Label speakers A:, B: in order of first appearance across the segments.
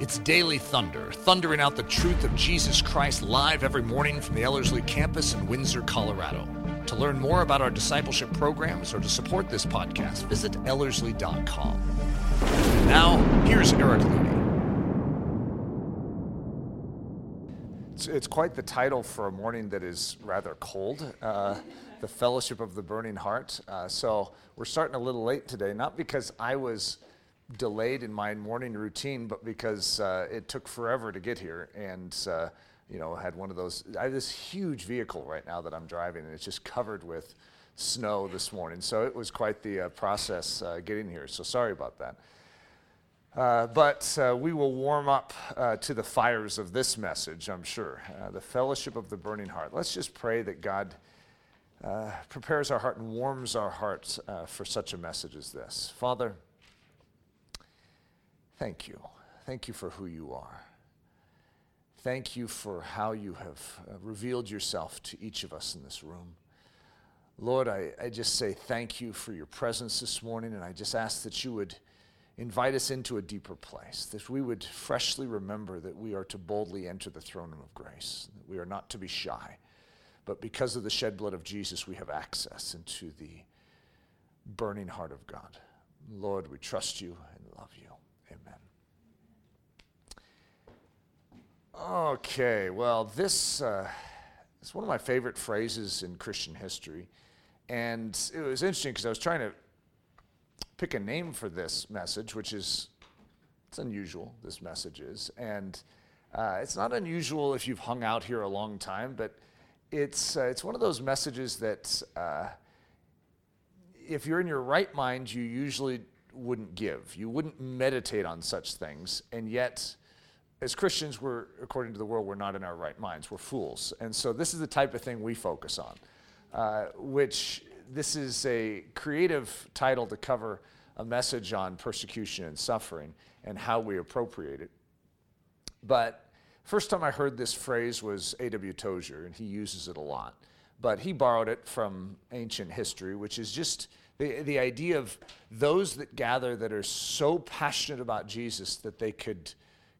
A: It's Daily Thunder, thundering out the truth of Jesus Christ live every morning from the Ellerslie campus in Windsor, Colorado. To learn more about our discipleship programs or to support this podcast, visit Ellerslie.com. And now, here's Eric Ludy.
B: It's, it's quite the title for a morning that is rather cold. Uh, the Fellowship of the Burning Heart. Uh, so we're starting a little late today, not because I was delayed in my morning routine, but because uh, it took forever to get here. And, uh, you know, had one of those. I have this huge vehicle right now that I'm driving, and it's just covered with snow this morning. So it was quite the uh, process uh, getting here. So sorry about that. Uh, but uh, we will warm up to the fires of this message, I'm sure. the fellowship of the burning heart. Let's just pray that God prepares our heart and warms our hearts for such a message as this. Father, Thank you. Thank you for who you are. Thank you for how you have uh, revealed yourself to each of us in this room. Lord, I, I just say thank you for your presence this morning, and I just ask that you would invite us into a deeper place, that we would freshly remember that we are to boldly enter the throne room of grace, that we are not to be shy, but because of the shed blood of Jesus, we have access into the burning heart of God. Lord, we trust you and love you. Okay, well, this uh, is one of my favorite phrases in Christian history. And it was interesting because I was trying to pick a name for this message, which is, it's unusual, this message is. And uh, it's not unusual if you've hung out here a long time, but it's, uh, it's one of those messages that uh, if you're in your right mind, you usually wouldn't give. You wouldn't meditate on such things. And yet, as Christians, we're, according to the world, we're not in our right minds. We're fools. And so this is the type of thing we focus on, uh, which this is a creative title to cover a message on persecution and suffering and how we appropriate it. But first time I heard this phrase was A.W. Tozer, and he uses it a lot. But he borrowed it from ancient history, which is just the, the idea of those that gather that are so passionate about Jesus that they could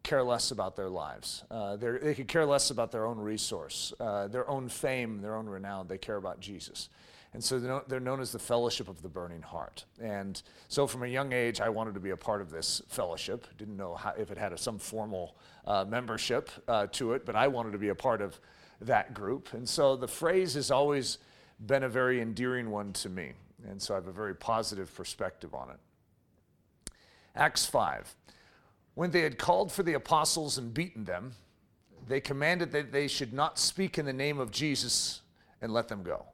B: care less about their lives. Uh, they could care less about their own resource, uh, their own fame, their own renown. They care about Jesus. And so they're, known as the Fellowship of the Burning Heart. And so from a young age, I wanted to be a part of this fellowship. Didn't know how, if it had a, some formal uh, membership uh, to it, but I wanted to be a part of that group. And so the phrase has always been a very endearing one to me. And so I have a very positive perspective on it. Acts 5. When they had called for the apostles and beaten them, they commanded that they should not speak in the name of Jesus and let them go.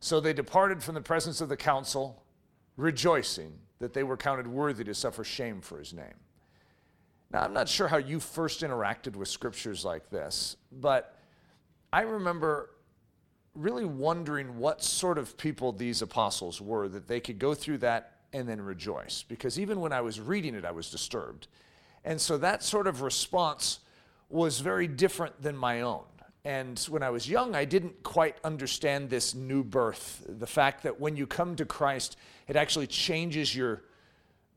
B: So they departed from the presence of the council, rejoicing that they were counted worthy to suffer shame for his name. Now, I'm not sure how you first interacted with scriptures like this, but I remember really wondering what sort of people these apostles were that they could go through that and then rejoice. Because even when I was reading it, I was disturbed. And so that sort of response was very different than my own. And when I was young, I didn't quite understand this new birth the fact that when you come to Christ, it actually changes your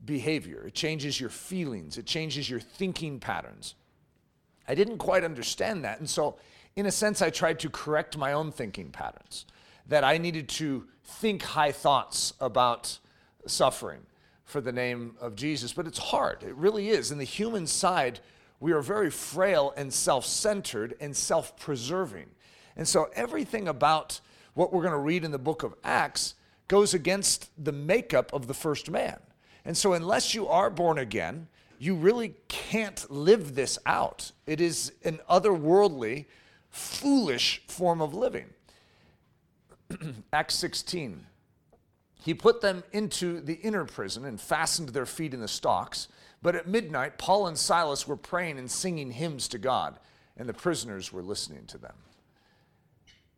B: behavior, it changes your feelings, it changes your thinking patterns. I didn't quite understand that. And so, in a sense, I tried to correct my own thinking patterns, that I needed to think high thoughts about suffering for the name of Jesus, but it's hard. It really is. In the human side, we are very frail and self centered and self preserving. And so everything about what we're going to read in the book of Acts goes against the makeup of the first man. And so, unless you are born again, you really can't live this out. It is an otherworldly, foolish form of living. Acts 16 he put them into the inner prison and fastened their feet in the stocks. But at midnight, Paul and Silas were praying and singing hymns to God, and the prisoners were listening to them.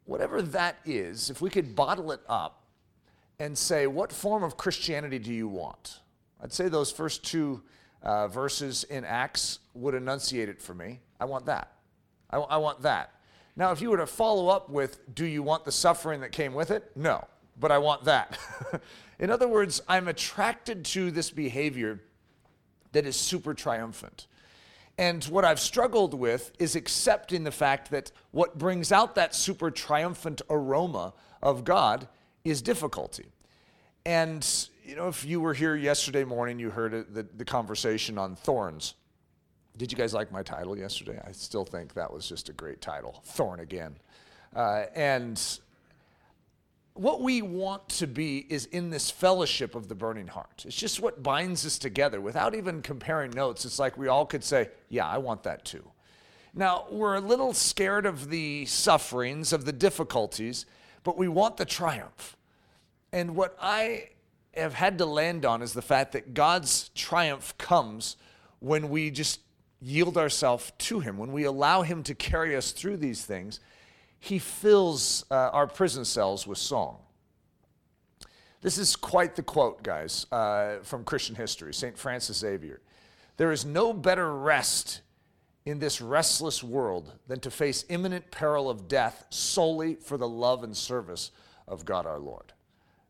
B: Whatever that is, if we could bottle it up and say, what form of Christianity do you want? I'd say those first two uh, verses in Acts would enunciate it for me. I want that. I, I want that. Now, if you were to follow up with, do you want the suffering that came with it? No but I want that. In other words, I'm attracted to this behavior that is super triumphant. And what I've struggled with is accepting the fact that what brings out that super triumphant aroma of God is difficulty. And, you know, if you were here yesterday morning, you heard the, the conversation on thorns. Did you guys like my title yesterday? I still think that was just a great title, Thorn Again. Uh, and what we want to be is in this fellowship of the burning heart. It's just what binds us together without even comparing notes. It's like we all could say, Yeah, I want that too. Now, we're a little scared of the sufferings, of the difficulties, but we want the triumph. And what I have had to land on is the fact that God's triumph comes when we just yield ourselves to Him, when we allow Him to carry us through these things he fills uh, our prison cells with song. This is quite the quote, guys, uh, from Christian history, St. Francis Xavier. There is no better rest in this restless world than to face imminent peril of death solely for the love and service of God our Lord.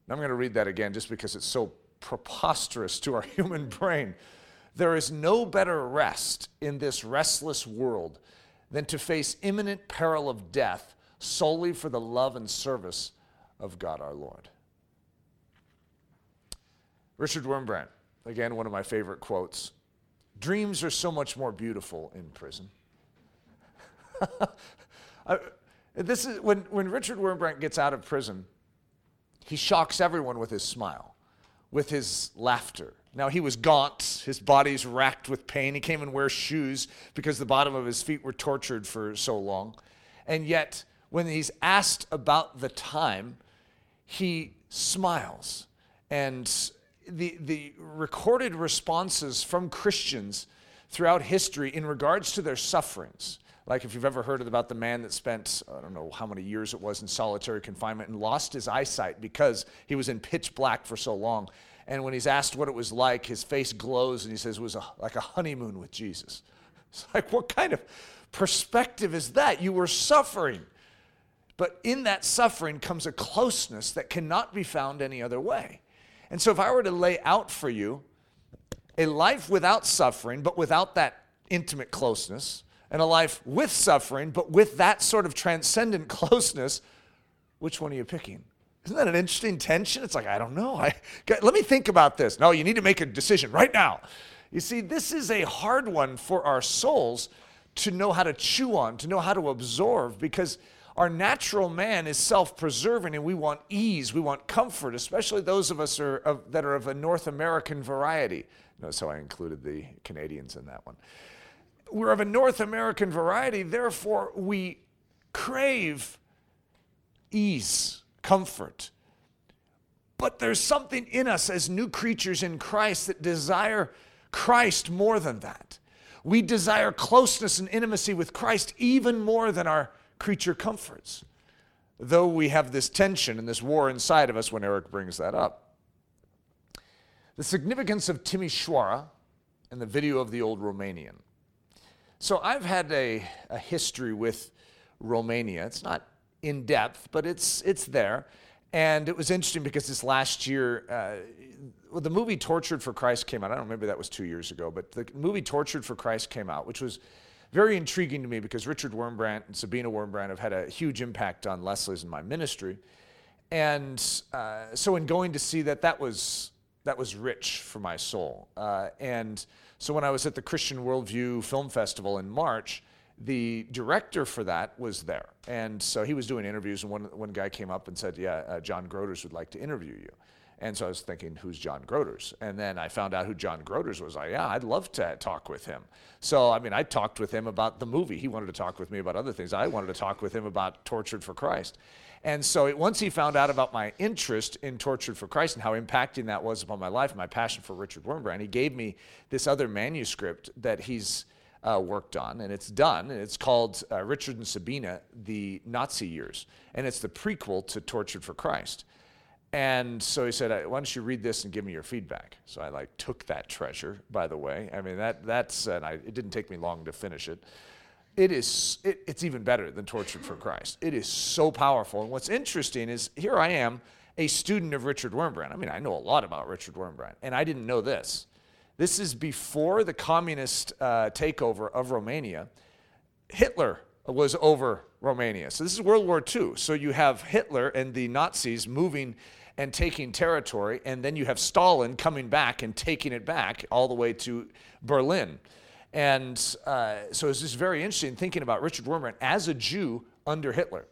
B: And I'm going to read that again just because it's so preposterous to our human brain. There is no better rest in this restless world than to face imminent peril of death solely for the love and service of God our Lord. Richard Wurmbrand, again, one of my favorite quotes Dreams are so much more beautiful in prison. I, this is when, when Richard Wurmbrand gets out of prison, he shocks everyone with his smile, with his laughter. Now he was gaunt, his body's racked with pain. He came and wear shoes because the bottom of his feet were tortured for so long. And yet when he's asked about the time, he smiles. And the, the recorded responses from Christians throughout history in regards to their sufferings, like if you've ever heard about the man that spent, I don't know how many years it was in solitary confinement and lost his eyesight because he was in pitch black for so long. And when he's asked what it was like, his face glows and he says it was a, like a honeymoon with Jesus. It's like, what kind of perspective is that? You were suffering. But in that suffering comes a closeness that cannot be found any other way. And so, if I were to lay out for you a life without suffering, but without that intimate closeness, and a life with suffering, but with that sort of transcendent closeness, which one are you picking? Isn't that an interesting tension? It's like, I don't know. I, let me think about this. No, you need to make a decision right now. You see, this is a hard one for our souls to know how to chew on, to know how to absorb, because our natural man is self preserving and we want ease, we want comfort, especially those of us are of, that are of a North American variety. Notice how I included the Canadians in that one. We're of a North American variety, therefore, we crave ease, comfort. But there's something in us as new creatures in Christ that desire Christ more than that. We desire closeness and intimacy with Christ even more than our creature comforts. Though we have this tension and this war inside of us when Eric brings that up. The significance of Timișoara and the video of the old Romanian. So I've had a, a history with Romania. It's not in depth, but it's, it's there. And it was interesting because this last year, uh, the movie Tortured for Christ came out. I don't remember that was two years ago, but the movie Tortured for Christ came out, which was very intriguing to me because Richard Wurmbrand and Sabina Wurmbrand have had a huge impact on Leslie's and my ministry. And uh, so in going to see that, that was, that was rich for my soul. Uh, and so when I was at the Christian Worldview Film Festival in March, the director for that was there. And so he was doing interviews, and one, one guy came up and said, Yeah, uh, John Groders would like to interview you. And so I was thinking, who's John Groders? And then I found out who John Groders was. I, yeah, I'd love to talk with him. So, I mean, I talked with him about the movie. He wanted to talk with me about other things. I wanted to talk with him about Tortured for Christ. And so it, once he found out about my interest in Tortured for Christ and how impacting that was upon my life my passion for Richard Wurmbrand, he gave me this other manuscript that he's uh, worked on, and it's done. And it's called uh, Richard and Sabina, The Nazi Years. And it's the prequel to Tortured for Christ. And so he said, "Why don't you read this and give me your feedback?" So I like took that treasure. By the way, I mean that that's and I, it didn't take me long to finish it. It is it, it's even better than Tortured for Christ. It is so powerful. And what's interesting is here I am, a student of Richard Wurmbrand. I mean, I know a lot about Richard Wurmbrand, and I didn't know this This is before the communist uh, takeover of Romania. Hitler was over Romania. So this is World War II. So you have Hitler and the Nazis moving and taking territory, and then you have Stalin coming back and taking it back all the way to Berlin. And uh, so it's just very interesting thinking about Richard Wurmbrand as a Jew under Hitler.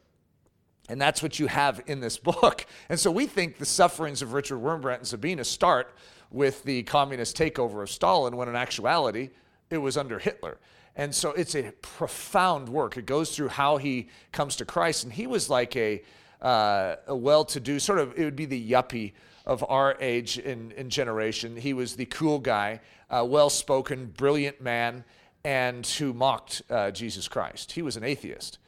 B: And that's what you have in this book. And so we think the sufferings of Richard Wurmbrand and Sabina start with the communist takeover of Stalin, when in actuality, it was under Hitler. And so it's a profound work. It goes through how he comes to Christ. And he was like a, uh, a well to do, sort of, it would be the yuppie of our age and, and generation. He was the cool guy, uh, well spoken, brilliant man, and who mocked uh, Jesus Christ. He was an atheist.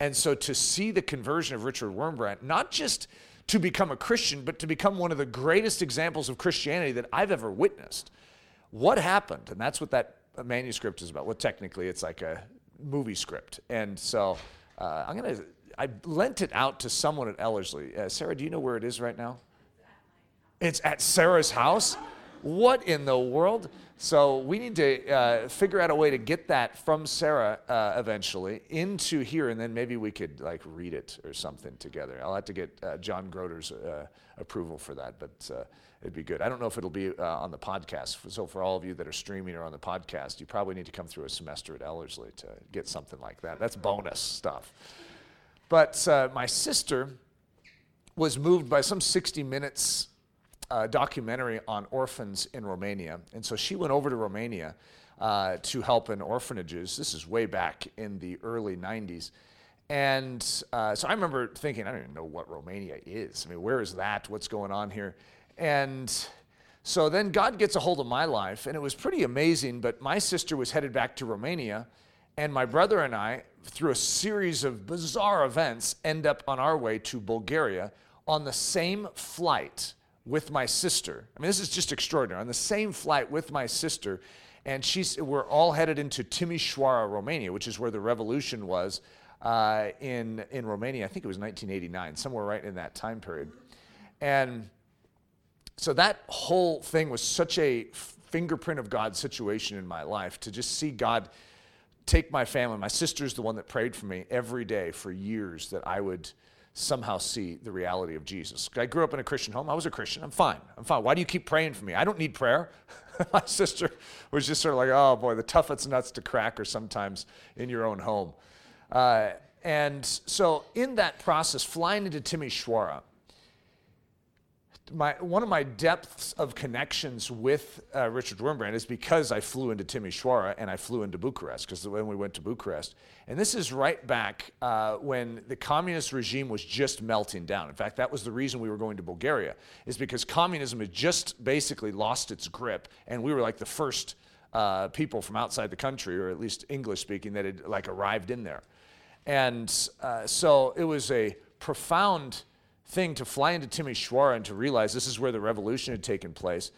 B: And so to see the conversion of Richard Wurmbrand, not just to become a Christian, but to become one of the greatest examples of Christianity that I've ever witnessed. What happened? And that's what that manuscript is about. Well, technically, it's like a movie script. And so uh, I'm going to, I lent it out to someone at Ellerslie. Uh, Sarah, do you know where it is right now? It's at Sarah's house? What in the world? So we need to uh, figure out a way to get that from Sarah uh, eventually into here, and then maybe we could like read it or something together. I'll have to get uh, John Groder's uh, approval for that, but uh, it'd be good. I don't know if it'll be uh, on the podcast. So for all of you that are streaming or on the podcast, you probably need to come through a semester at Ellerslie to get something like that. That's bonus stuff. But my sister was moved by some 60 minutes uh, documentary on orphans in Romania. And so she went over to Romania uh, to help in orphanages. This is way back in the early 90s. And uh, so I remember thinking, I don't even know what Romania is. I mean, where is that? What's going on here? And so then God gets a hold of my life, and it was pretty amazing. But my sister was headed back to Romania, and my brother and I, through a series of bizarre events, end up on our way to Bulgaria on the same flight with my sister. I mean, this is just extraordinary. On the same flight with my sister, and she's, we're all headed into Timișoara, Romania, which is where the revolution was uh, in, in Romania. I think it was 1989, somewhere right in that time period. And so that whole thing was such a fingerprint of God's situation in my life to just see God take my family. My sister's the one that prayed for me every day for years that I would somehow see the reality of Jesus. I grew up in a Christian home. I was a Christian. I'm fine. I'm fine. Why do you keep praying for me? I don't need prayer. My sister was just sort of like, oh boy, the toughest nuts to crack are sometimes in your own home. Uh, and so, in that process, flying into Timișoara, my, one of my depths of connections with uh, Richard Wurmbrand is because I flew into Timișoara and I flew into Bucharest, because when we went to Bucharest. And this is right back uh, when the communist regime was just melting down. In fact, that was the reason we were going to Bulgaria, is because communism had just basically lost its grip, and we were like the first uh, people from outside the country, or at least English speaking, that had like arrived in there. And uh, so it was a profound thing to fly into Timișoara and to realize this is where the revolution had taken place.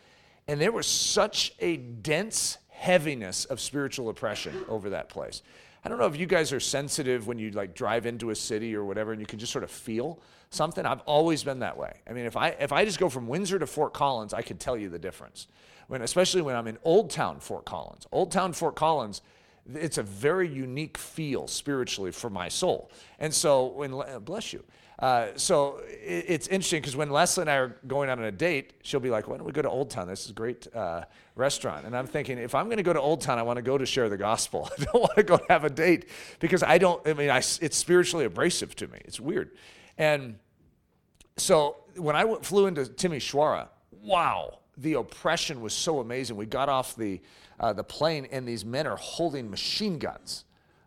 B: And there was such a dense heaviness of spiritual oppression over that place. I don't know if you guys are sensitive when you like drive into a city or whatever and you can just sort of feel something. I've always been that way. I mean, if I if I just go from Windsor to Fort Collins, I can tell you the difference. When especially when I'm in Old Town Fort Collins. Old Town Fort Collins it's a very unique feel spiritually for my soul. And so when bless you. Uh, so it, it's interesting because when Leslie and I are going out on a date, she'll be like, "Why don't we go to Old Town? This is a great uh, restaurant." And I'm thinking, if I'm going to go to Old Town, I want to go to share the gospel. I don't want to go have a date because I don't. I mean, I, it's spiritually abrasive to me. It's weird. And so when I w- flew into Timișoara, wow, the oppression was so amazing. We got off the uh, the plane, and these men are holding machine guns.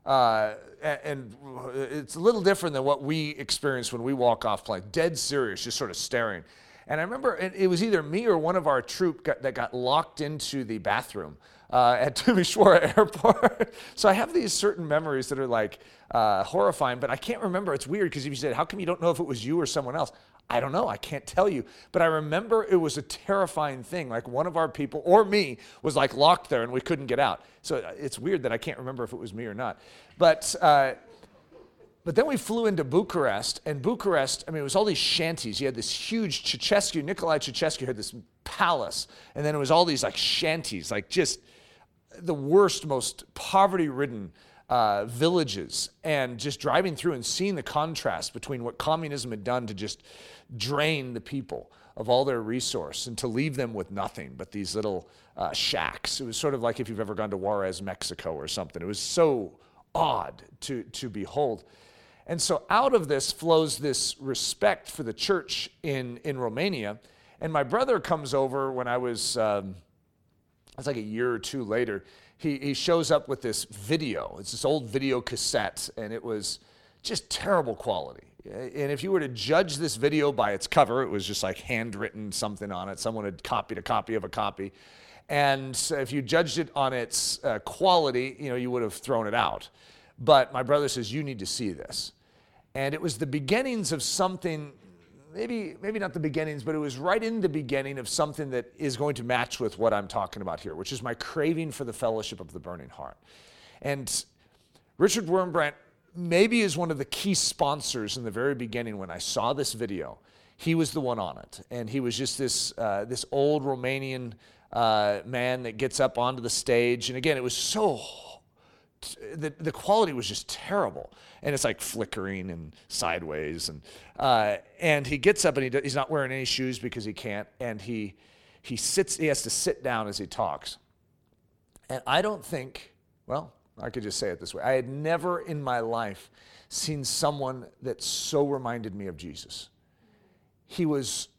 B: Uh, and it's a little different than what we experience when we walk off plane. Dead serious, just sort of staring. And I remember it was either me or one of our troop got, that got locked into the bathroom uh, at Timișoara Airport. so I have these certain memories that are like uh, horrifying, but I can't remember. It's weird because if you said, "How come you don't know if it was you or someone else?" I don't know. I can't tell you. But I remember it was a terrifying thing. Like one of our people or me was like locked there and we couldn't get out. So uh, it's weird that I can't remember if it was me or not. But uh, But then we flew into Bucharest, and Bucharest, I mean, it was all these shanties. You had this huge Ceausescu, Nicolae Ceausescu had this palace, and then it was all these like shanties, like just the worst, most poverty ridden uh, villages, and just driving through and seeing the contrast between what communism had done to just drain the people of all their resource and to leave them with nothing but these little uh, shacks. It was sort of like if you've ever gone to Juarez, Mexico or something. It was so odd to, to behold. And so out of this flows this respect for the church in, in Romania. And my brother comes over when I was, um, it's like a year or two later. He, he shows up with this video. It's this old video cassette, and it was just terrible quality. And if you were to judge this video by its cover, it was just like handwritten something on it. Someone had copied a copy of a copy. And if you judged it on its uh, quality, you know, you would have thrown it out. But my brother says, You need to see this. And it was the beginnings of something, maybe, maybe not the beginnings, but it was right in the beginning of something that is going to match with what I'm talking about here, which is my craving for the fellowship of the burning heart. And Richard Wurmbrand maybe is one of the key sponsors in the very beginning when I saw this video. He was the one on it, and he was just this uh, this old Romanian uh, man that gets up onto the stage. And again, it was so the the quality was just terrible, and it's like flickering and sideways. And uh, and he gets up and he he's not wearing any shoes because he can't, and he he sits he has to sit down as he talks. And I don't think well I could just say it this way I had never in my life seen someone that so reminded me of Jesus. He was,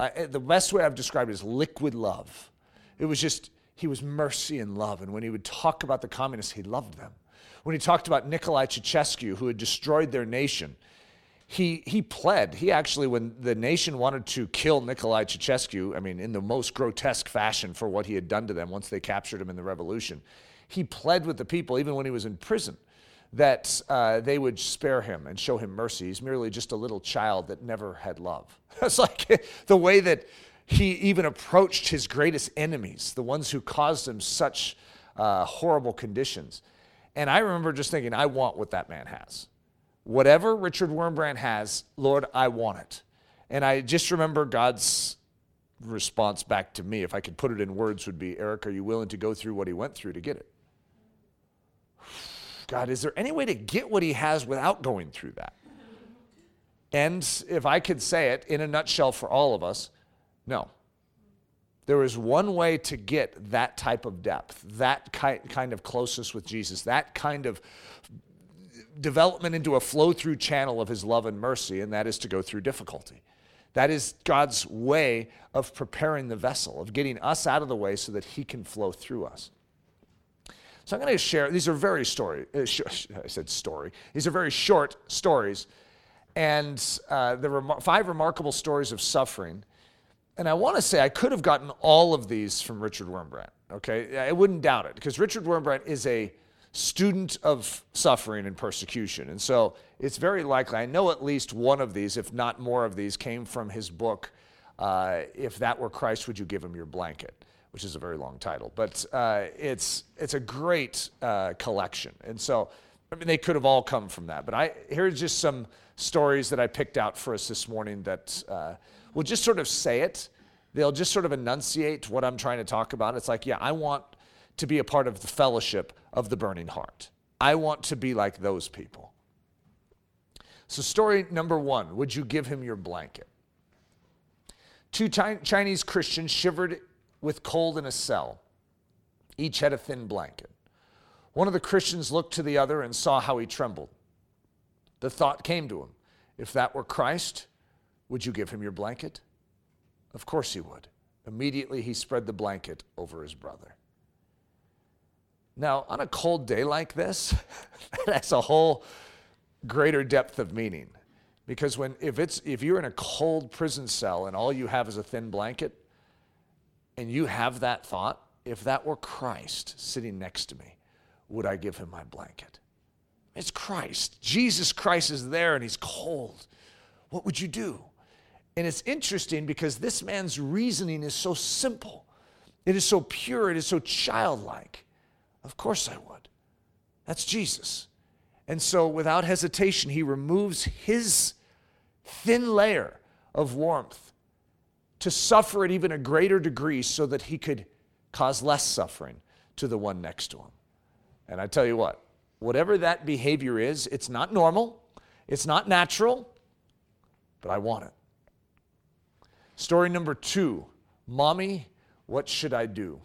B: I, the best way I've described it is liquid love. It was just, he was mercy and love. And when he would talk about the communists, he loved them. When he talked about Nicolae Ceausescu, who had destroyed their nation, he, he pled. He actually, when the nation wanted to kill Nicolae Ceausescu, I mean, in the most grotesque fashion for what he had done to them once they captured him in the revolution, he pled with the people, even when he was in prison, that uh, they would spare him and show him mercy. He's merely just a little child that never had love. It's like the way that he even approached his greatest enemies, the ones who caused him such uh, horrible conditions. And I remember just thinking, I want what that man has. Whatever Richard Wurmbrand has, Lord, I want it. And I just remember God's response back to me, if I could put it in words, would be Eric, are you willing to go through what he went through to get it? God, is there any way to get what he has without going through that? And if I could say it in a nutshell for all of us, no. There is one way to get that type of depth, that kind of closeness with Jesus, that kind of development into a flow through channel of his love and mercy, and that is to go through difficulty. That is God's way of preparing the vessel, of getting us out of the way so that he can flow through us. So I'm going to share, these are very story, uh, sh- I said story. These are very short stories. And uh, were five remarkable stories of suffering. And I want to say I could have gotten all of these from Richard Wurmbrand. Okay, I wouldn't doubt it because Richard Wurmbrand is a student of suffering and persecution. And so it's very likely, I know at least one of these, if not more of these, came from his book, uh, If That Were Christ, Would You Give Him Your Blanket? which is a very long title, but uh, it's it's a great uh, collection. And so, I mean, they could have all come from that. But I here's just some stories that I picked out for us this morning that uh, will just sort of say it. They'll just sort of enunciate what I'm trying to talk about. It's like, yeah, I want to be a part of the fellowship of the burning heart. I want to be like those people. So, story number one Would you give him your blanket? Two Chinese Christians shivered with cold in a cell. Each had a thin blanket. One of the Christians looked to the other and saw how he trembled. The thought came to him if that were Christ, would you give him your blanket? Of course he would. Immediately he spread the blanket over his brother. Now, on a cold day like this, that's a whole greater depth of meaning. Because when if it's if you're in a cold prison cell and all you have is a thin blanket, and you have that thought, if that were Christ sitting next to me, would I give him my blanket? It's Christ. Jesus Christ is there and he's cold. What would you do? And it's interesting because this man's reasoning is so simple. It is so pure. It is so childlike. Of course I would. That's Jesus. And so, without hesitation, he removes his thin layer of warmth to suffer at even a greater degree so that he could cause less suffering to the one next to him. And I tell you what, whatever that behavior is, it's not normal, it's not natural, but I want it. Story number two Mommy, what should I do?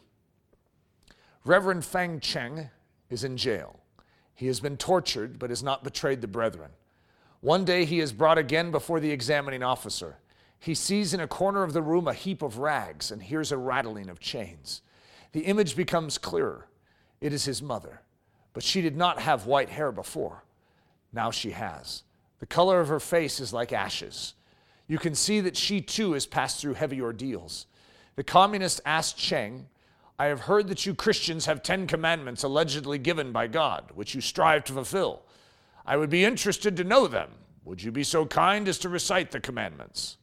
B: Reverend Feng Cheng is in jail. He has been tortured, but has not betrayed the brethren. One day he is brought again before the examining officer. He sees in a corner of the room a heap of rags and hears a rattling of chains. The image becomes clearer. It is his mother, but she did not have white hair before. Now she has. The color of her face is like ashes. You can see that she too has passed through heavy ordeals. The communist asked Cheng I have heard that you Christians have Ten Commandments allegedly given by God, which you strive to fulfill. I would be interested to know them. Would you be so kind as to recite the commandments?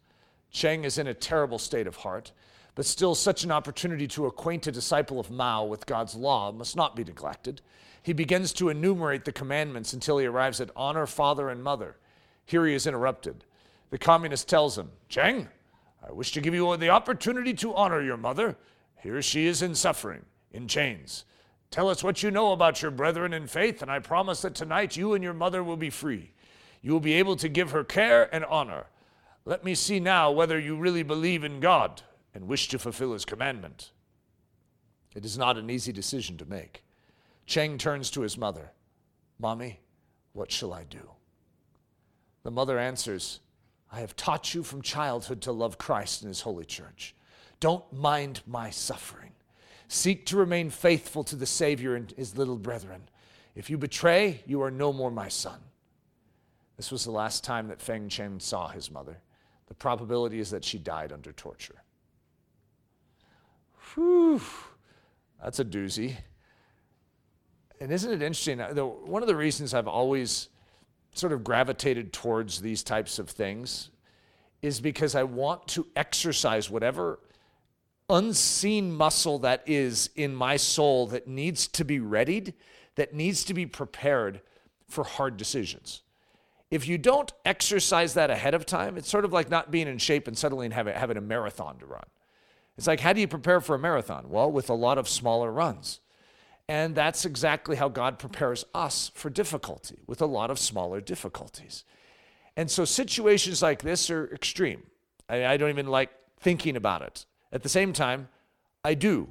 B: Cheng is in a terrible state of heart, but still, such an opportunity to acquaint a disciple of Mao with God's law must not be neglected. He begins to enumerate the commandments until he arrives at honor father and mother. Here he is interrupted. The communist tells him, Cheng, I wish to give you the opportunity to honor your mother here she is in suffering, in chains. Tell us what you know about your brethren in faith, and I promise that tonight you and your mother will be free. You will be able to give her care and honor. Let me see now whether you really believe in God and wish to fulfill his commandment. It is not an easy decision to make. Cheng turns to his mother Mommy, what shall I do? The mother answers, I have taught you from childhood to love Christ and his holy church. Don't mind my suffering. Seek to remain faithful to the Savior and his little brethren. If you betray, you are no more my son. This was the last time that Feng Cheng saw his mother. The probability is that she died under torture. Whew, that's a doozy. And isn't it interesting? Uh, one of the reasons I've always sort of gravitated towards these types of things is because I want to exercise whatever unseen muscle that is in my soul that needs to be readied, that needs to be prepared for hard decisions. If you don't exercise that ahead of time, it's sort of like not being in shape and suddenly having, having a marathon to run. It's like, how do you prepare for a marathon? Well, with a lot of smaller runs. And that's exactly how God prepares us for difficulty, with a lot of smaller difficulties. And so situations like this are extreme. I, I don't even like thinking about it. At the same time, I do.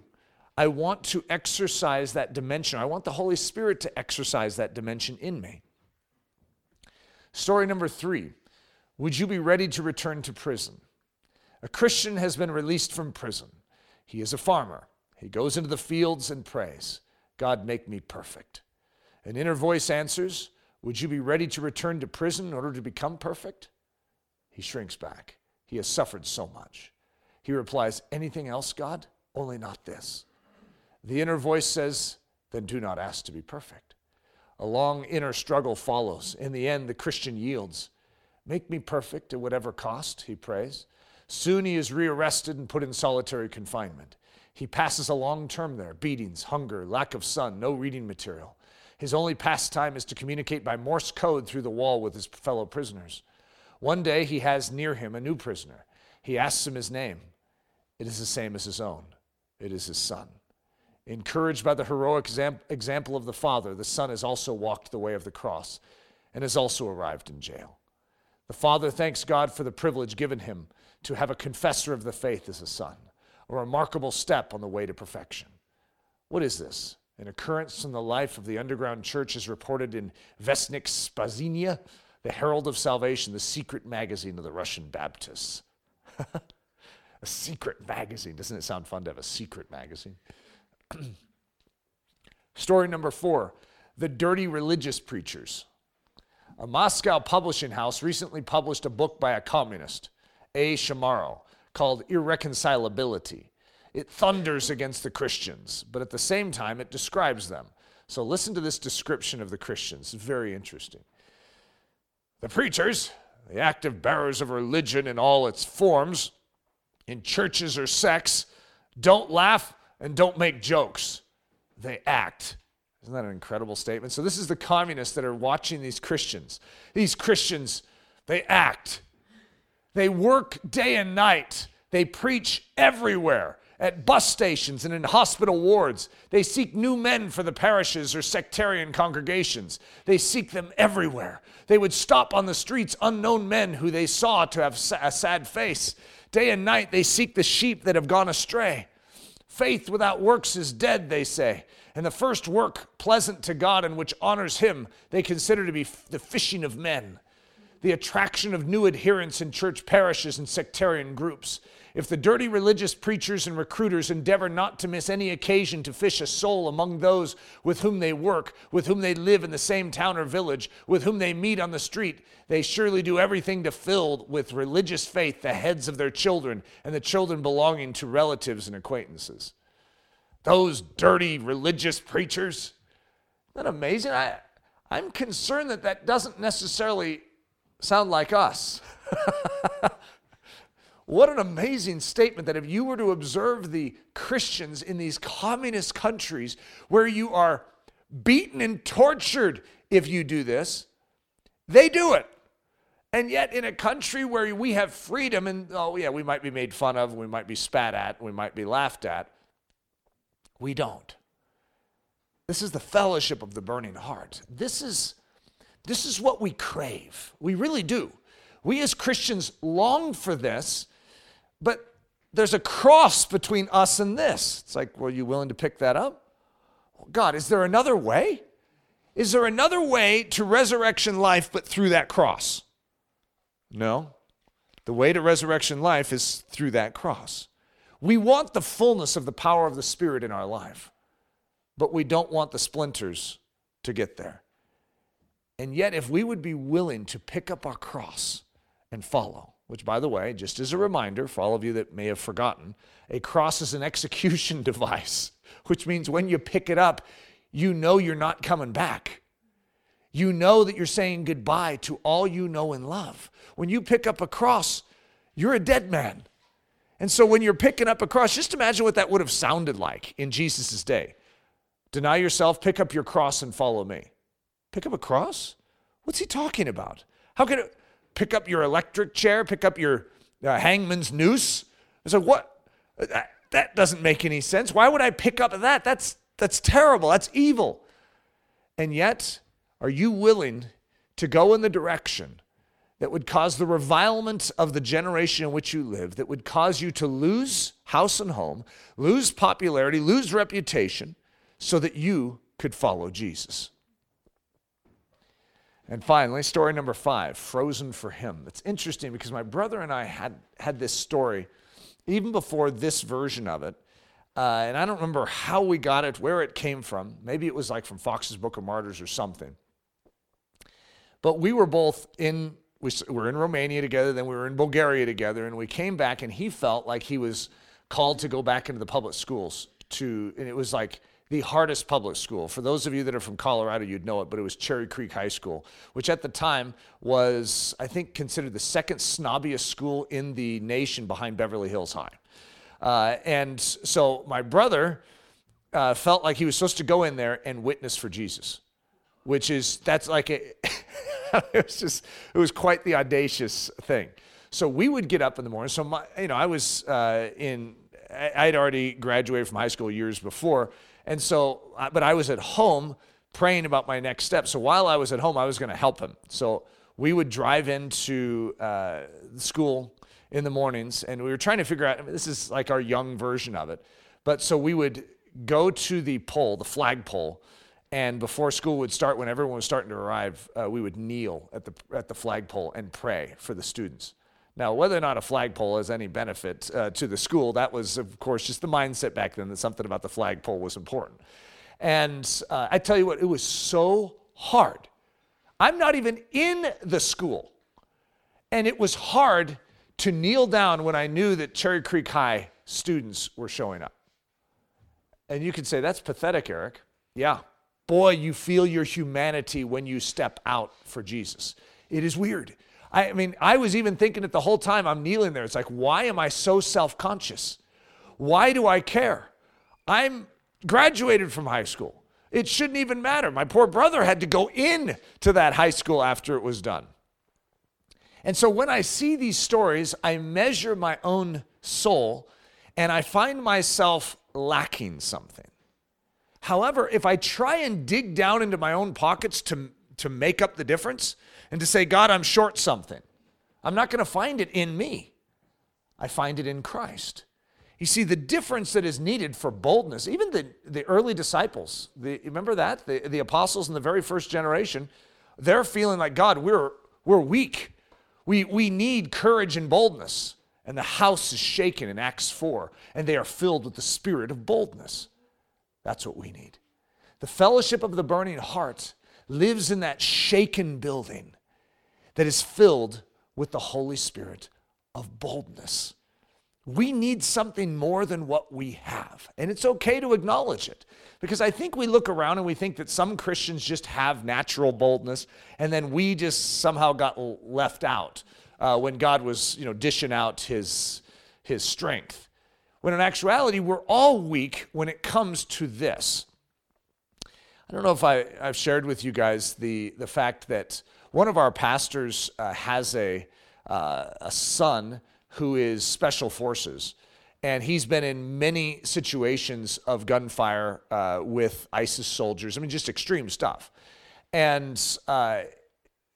B: I want to exercise that dimension. I want the Holy Spirit to exercise that dimension in me. Story number three Would you be ready to return to prison? A Christian has been released from prison. He is a farmer. He goes into the fields and prays, God, make me perfect. An inner voice answers, Would you be ready to return to prison in order to become perfect? He shrinks back. He has suffered so much. He replies, Anything else, God? Only not this. The inner voice says, Then do not ask to be perfect. A long inner struggle follows. In the end, the Christian yields. Make me perfect at whatever cost, he prays. Soon he is rearrested and put in solitary confinement. He passes a long term there beatings, hunger, lack of sun, no reading material. His only pastime is to communicate by Morse code through the wall with his fellow prisoners. One day he has near him a new prisoner. He asks him his name. It is the same as his own. It is his son. Encouraged by the heroic example of the father, the son has also walked the way of the cross and has also arrived in jail. The father thanks God for the privilege given him to have a confessor of the faith as a son, a remarkable step on the way to perfection. What is this? An occurrence in the life of the underground church is reported in Vestnik Spasienia, the Herald of Salvation, the secret magazine of the Russian Baptists. a secret magazine. Doesn't it sound fun to have a secret magazine? Story number four The Dirty Religious Preachers. A Moscow publishing house recently published a book by a communist, A. Shamaro, called Irreconcilability. It thunders against the Christians, but at the same time, it describes them. So listen to this description of the Christians. It's very interesting. The preachers, the active bearers of religion in all its forms, in churches or sects don't laugh and don't make jokes. They act Isn't that an incredible statement? So, this is the communists that are watching these Christians. These Christians, they act, they work day and night, they preach everywhere at bus stations and in hospital wards. They seek new men for the parishes or sectarian congregations. They seek them everywhere. They would stop on the streets unknown men who they saw to have a sad face. Day and night they seek the sheep that have gone astray. Faith without works is dead, they say. And the first work pleasant to God and which honors Him, they consider to be the fishing of men, the attraction of new adherents in church parishes and sectarian groups. If the dirty religious preachers and recruiters endeavor not to miss any occasion to fish a soul among those with whom they work, with whom they live in the same town or village, with whom they meet on the street, they surely do everything to fill with religious faith the heads of their children and the children belonging to relatives and acquaintances. Those dirty religious preachers. Isn't that amazing? I, I'm concerned that that doesn't necessarily sound like us. What an amazing statement that if you were to observe the Christians in these communist countries where you are beaten and tortured if you do this, they do it. And yet, in a country where we have freedom, and oh, yeah, we might be made fun of, we might be spat at, we might be laughed at, we don't. This is the fellowship of the burning heart. This is, this is what we crave. We really do. We as Christians long for this but there's a cross between us and this. It's like, well, you willing to pick that up? God, is there another way? Is there another way to resurrection life but through that cross? No. The way to resurrection life is through that cross. We want the fullness of the power of the Spirit in our life, but we don't want the splinters to get there. And yet, if we would be willing to pick up our cross and follow, which, by the way, just as a reminder for all of you that may have forgotten, a cross is an execution device, which means when you pick it up, you know you're not coming back. You know that you're saying goodbye to all you know and love. When you pick up a cross, you're a dead man. And so when you're picking up a cross, just imagine what that would have sounded like in Jesus' day. Deny yourself, pick up your cross, and follow me. Pick up a cross? What's he talking about? How could it? pick up your electric chair, pick up your uh, hangman's noose. I said, what? That, that doesn't make any sense. Why would I pick up that? That's, that's terrible. That's evil. And yet, are you willing to go in the direction that would cause the revilement of the generation in which you live, that would cause you to lose house and home, lose popularity, lose reputation, so that you could follow Jesus? And finally, story number five, Frozen for Him. It's interesting because my brother and I had, had this story even before this version of it. Uh, and I don't remember how we got it, where it came from. Maybe it was like from Fox's Book of Martyrs or something. But we were both in, we were in Romania together, then we were in Bulgaria together, and we came back, and he felt like he was called to go back into the public schools to, and it was like, the hardest public school. For those of you that are from Colorado, you'd know it, but it was Cherry Creek High School, which at the time was, I think, considered the second snobbiest school in the nation behind Beverly Hills High. Uh, and so my brother uh, felt like he was supposed to go in there and witness for Jesus, which is, that's like a, it was just, it was quite the audacious thing. So we would get up in the morning. So my, you know, I was uh, in, I'd already graduated from high school years before, and so, but I was at home praying about my next step. So while I was at home, I was going to help him. So we would drive into uh, school in the mornings and we were trying to figure out I mean, this is like our young version of it. But so we would go to the pole, the flag pole, and before school would start, when everyone was starting to arrive, uh, we would kneel at the, at the flagpole and pray for the students. Now, whether or not a flagpole has any benefit uh, to the school, that was, of course, just the mindset back then that something about the flagpole was important. And uh, I tell you what, it was so hard. I'm not even in the school. And it was hard to kneel down when I knew that Cherry Creek High students were showing up. And you could say, that's pathetic, Eric. Yeah. Boy, you feel your humanity when you step out for Jesus. It is weird. I mean, I was even thinking it the whole time I'm kneeling there. It's like, why am I so self conscious? Why do I care? I'm graduated from high school. It shouldn't even matter. My poor brother had to go in to that high school after it was done. And so when I see these stories, I measure my own soul and I find myself lacking something. However, if I try and dig down into my own pockets to, to make up the difference and to say, God, I'm short something, I'm not going to find it in me. I find it in Christ. You see, the difference that is needed for boldness, even the, the early disciples, the, remember that? The, the apostles in the very first generation, they're feeling like, God, we're, we're weak. We, we need courage and boldness. And the house is shaken in Acts 4, and they are filled with the spirit of boldness. That's what we need. The fellowship of the burning heart lives in that shaken building that is filled with the Holy Spirit of boldness. We need something more than what we have. And it's okay to acknowledge it because I think we look around and we think that some Christians just have natural boldness and then we just somehow got left out uh, when God was, you know, dishing out his, his strength. When in actuality, we're all weak when it comes to this. I don't know if I, have shared with you guys the, the fact that one of our pastors uh, has a, uh, a son who is special forces. And he's been in many situations of gunfire uh, with ISIS soldiers. I mean, just extreme stuff. And uh,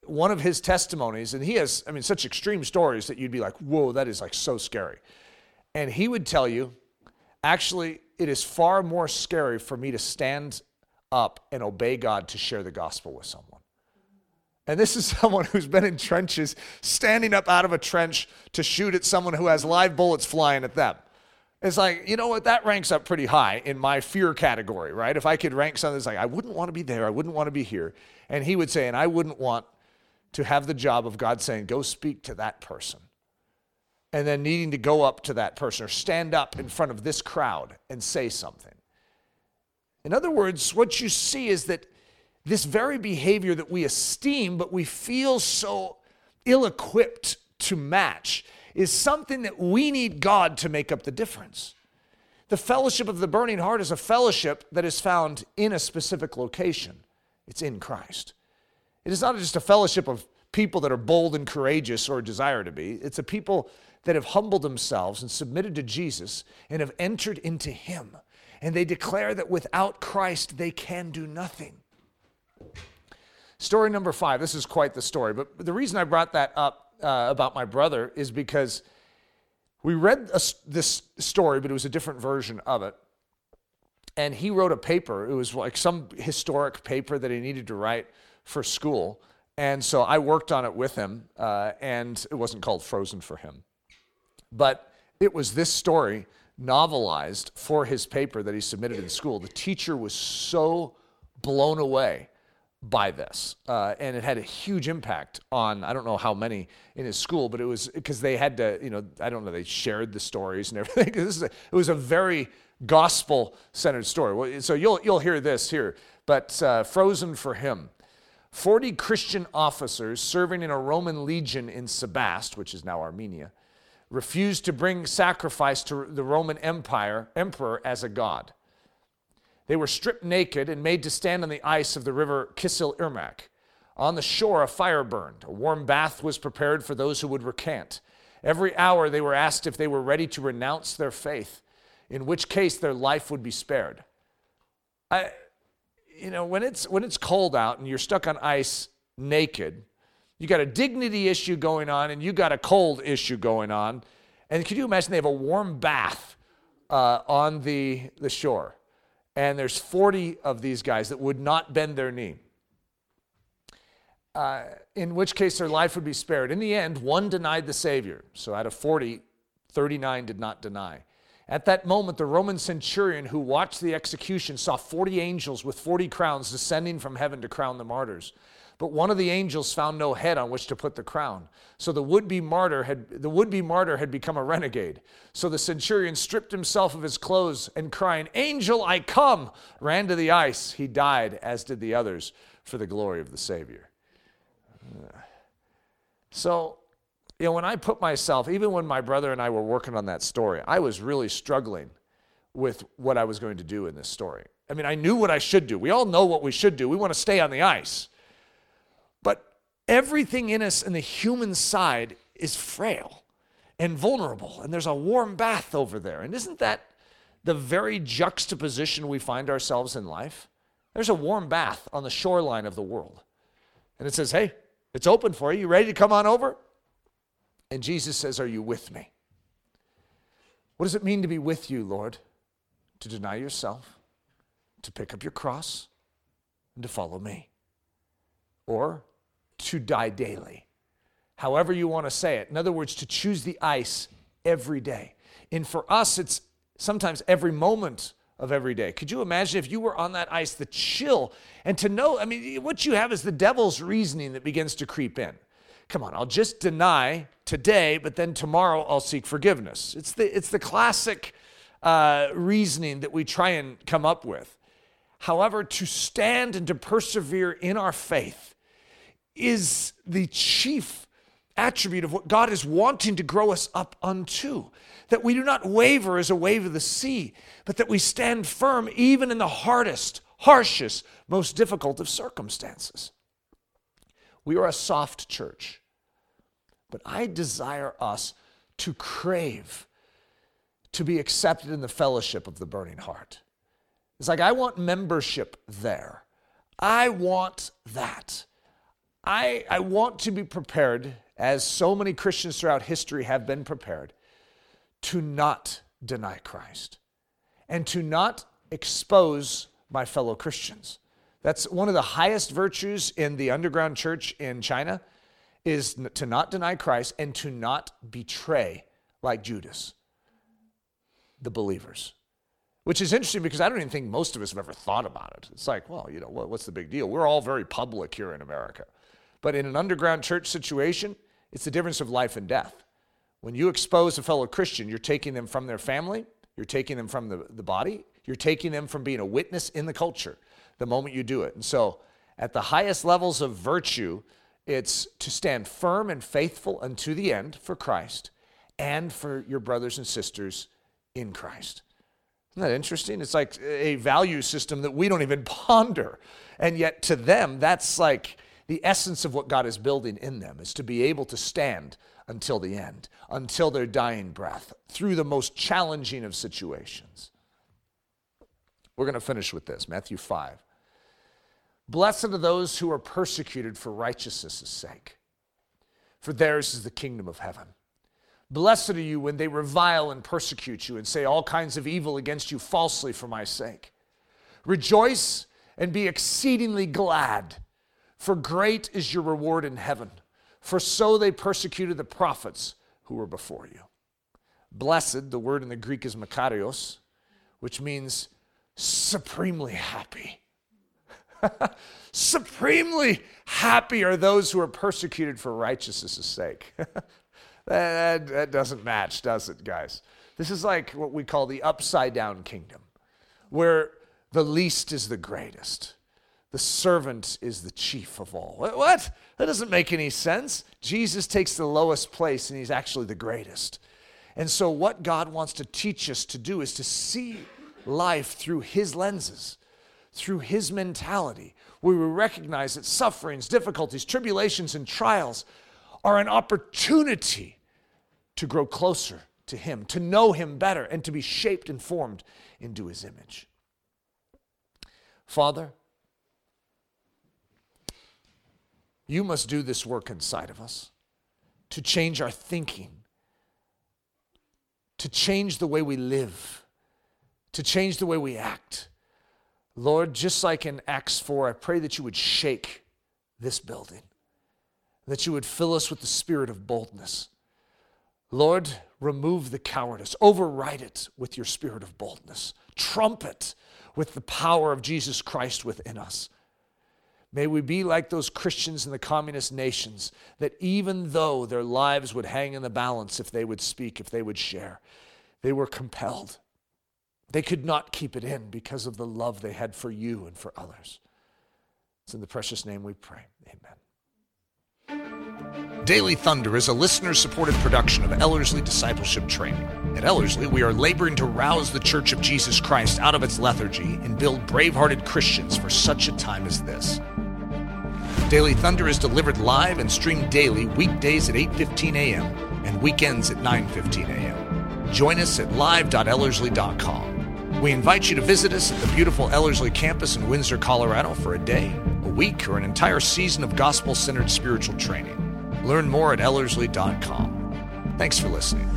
B: one of his testimonies, and he has, I mean, such extreme stories that you'd be like, whoa, that is like so scary. And he would tell you, actually, it is far more scary for me to stand up and obey God to share the gospel with someone. And this is someone who's been in trenches, standing up out of a trench to shoot at someone who has live bullets flying at them. It's like, you know what, that ranks up pretty high in my fear category, right? If I could rank something that's like, I wouldn't want to be there, I wouldn't want to be here. And he would say, and I wouldn't want to have the job of God saying, go speak to that person and then needing to go up to that person or stand up in front of this crowd and say something. In other words, what you see is that this very behavior that we esteem, but we feel so ill equipped to match, is something that we need God to make up the difference. The fellowship of the burning heart is a fellowship that is found in a specific location, it's in Christ. It is not just a fellowship of people that are bold and courageous or desire to be, it's a people that have humbled themselves and submitted to Jesus and have entered into Him. And they declare that without Christ, they can do nothing. Story number five. This is quite the story. But the reason I brought that up uh, about my brother is because we read a, this story, but it was a different version of it. And he wrote a paper. It was like some historic paper that he needed to write for school. And so I worked on it with him, uh, and it wasn't called Frozen for him. But it was this story novelized for his paper that he submitted in school. The teacher was so blown away by this. Uh, and it had a huge impact on, I don't know how many in his school, but it was because they had to, you know, I don't know, they shared the stories and everything. this is a, it was a very gospel centered story. So you'll, you'll hear this here, but uh, Frozen for him. 40 Christian officers serving in a Roman legion in Sebast, which is now Armenia, refused to bring sacrifice to the Roman Empire emperor as a god. They were stripped naked and made to stand on the ice of the river Kizil Irmak. On the shore, a fire burned. A warm bath was prepared for those who would recant. Every hour, they were asked if they were ready to renounce their faith, in which case their life would be spared. I, you know, when it's, when it's cold out and you're stuck on ice naked, you got a dignity issue going on and you got a cold issue going on. And can you imagine they have a warm bath uh, on the, the shore? And there's 40 of these guys that would not bend their knee. Uh, in which case their life would be spared. In the end, one denied the Savior. So out of 40, 39 did not deny. At that moment, the Roman centurion who watched the execution saw 40 angels with 40 crowns descending from heaven to crown the martyrs. But one of the angels found no head on which to put the crown. So the would-be martyr had the would-be martyr had become a renegade. So the centurion stripped himself of his clothes and crying, "Angel, I come!" ran to the ice. He died as did the others for the glory of the Savior. So, you know, when I put myself, even when my brother and I were working on that story, I was really struggling with what I was going to do in this story. I mean, I knew what I should do. We all know what we should do. We want to stay on the ice. Everything in us in the human side is frail and vulnerable. And there's a warm bath over there. And isn't that the very juxtaposition we find ourselves in life? There's a warm bath on the shoreline of the world. And it says, hey, it's open for you. You ready to come on over? And Jesus says, Are you with me? What does it mean to be with you, Lord? To deny yourself, to pick up your cross, and to follow me. Or to die daily. However, you want to say it. In other words, to choose the ice every day. And for us, it's sometimes every moment of every day. Could you imagine if you were on that ice, the chill, and to know, I mean, what you have is the devil's reasoning that begins to creep in. Come on, I'll just deny today, but then tomorrow I'll seek forgiveness. It's the, it's the classic uh, reasoning that we try and come up with. However, to stand and to persevere in our faith is the chief attribute of what God is wanting to grow us up unto. That we do not waver as a wave of the sea, but that we stand firm even in the hardest, harshest, most difficult of circumstances. We are a soft church, but I desire us to crave to be accepted in the fellowship of the burning heart. It's like I want membership there. I want that. I, I want to be prepared, as so many Christians throughout history have been prepared, to not deny Christ and to not expose my fellow Christians. That's one of the highest virtues in the underground church in China is to not deny Christ and to not betray like Judas the believers. Which is interesting because I don't even think most of us have ever thought about it. It's like, well, you know, what's the big deal? We're all very public here in America. But in an underground church situation, it's the difference of life and death. When you expose a fellow Christian, you're taking them from their family, you're taking them from the, the body, you're taking them from being a witness in the culture the moment you do it. And so, at the highest levels of virtue, it's to stand firm and faithful unto the end for Christ and for your brothers and sisters in Christ. Isn't that interesting? It's like a value system that we don't even ponder. And yet, to them, that's like the essence of what God is building in them is to be able to stand until the end, until their dying breath, through the most challenging of situations. We're going to finish with this Matthew 5. Blessed are those who are persecuted for righteousness' sake, for theirs is the kingdom of heaven. Blessed are you when they revile and persecute you and say all kinds of evil against you falsely for my sake. Rejoice and be exceedingly glad, for great is your reward in heaven. For so they persecuted the prophets who were before you. Blessed, the word in the Greek is makarios, which means supremely happy. supremely happy are those who are persecuted for righteousness' sake. that, that doesn't match, does it, guys? This is like what we call the upside down kingdom, where the least is the greatest. The servant is the chief of all. What? That doesn't make any sense. Jesus takes the lowest place and he's actually the greatest. And so, what God wants to teach us to do is to see life through his lenses, through his mentality, where we recognize that sufferings, difficulties, tribulations, and trials are an opportunity to grow closer to him, to know him better, and to be shaped and formed into his image. Father, you must do this work inside of us to change our thinking, to change the way we live, to change the way we act. Lord, just like in Acts 4, I pray that you would shake this building, that you would fill us with the spirit of boldness. Lord, remove the cowardice, override it with your spirit of boldness, trumpet with the power of Jesus Christ within us. May we be like those Christians in the communist nations that even though their lives would hang in the balance if they would speak, if they would share, they were compelled. They could not keep it in because of the love they had for you and for others. It's in the precious name we pray. Amen.
A: Daily Thunder is a listener supported production of Ellerslie Discipleship Training. At Ellerslie, we are laboring to rouse the Church of Jesus Christ out of its lethargy and build brave hearted Christians for such a time as this. Daily Thunder is delivered live and streamed daily weekdays at 8:15 a.m. and weekends at 9:15 a.m. Join us at live.ellerslie.com. We invite you to visit us at the beautiful Ellerslie campus in Windsor, Colorado for a day, a week, or an entire season of gospel-centered spiritual training. Learn more at ellerslie.com. Thanks for listening.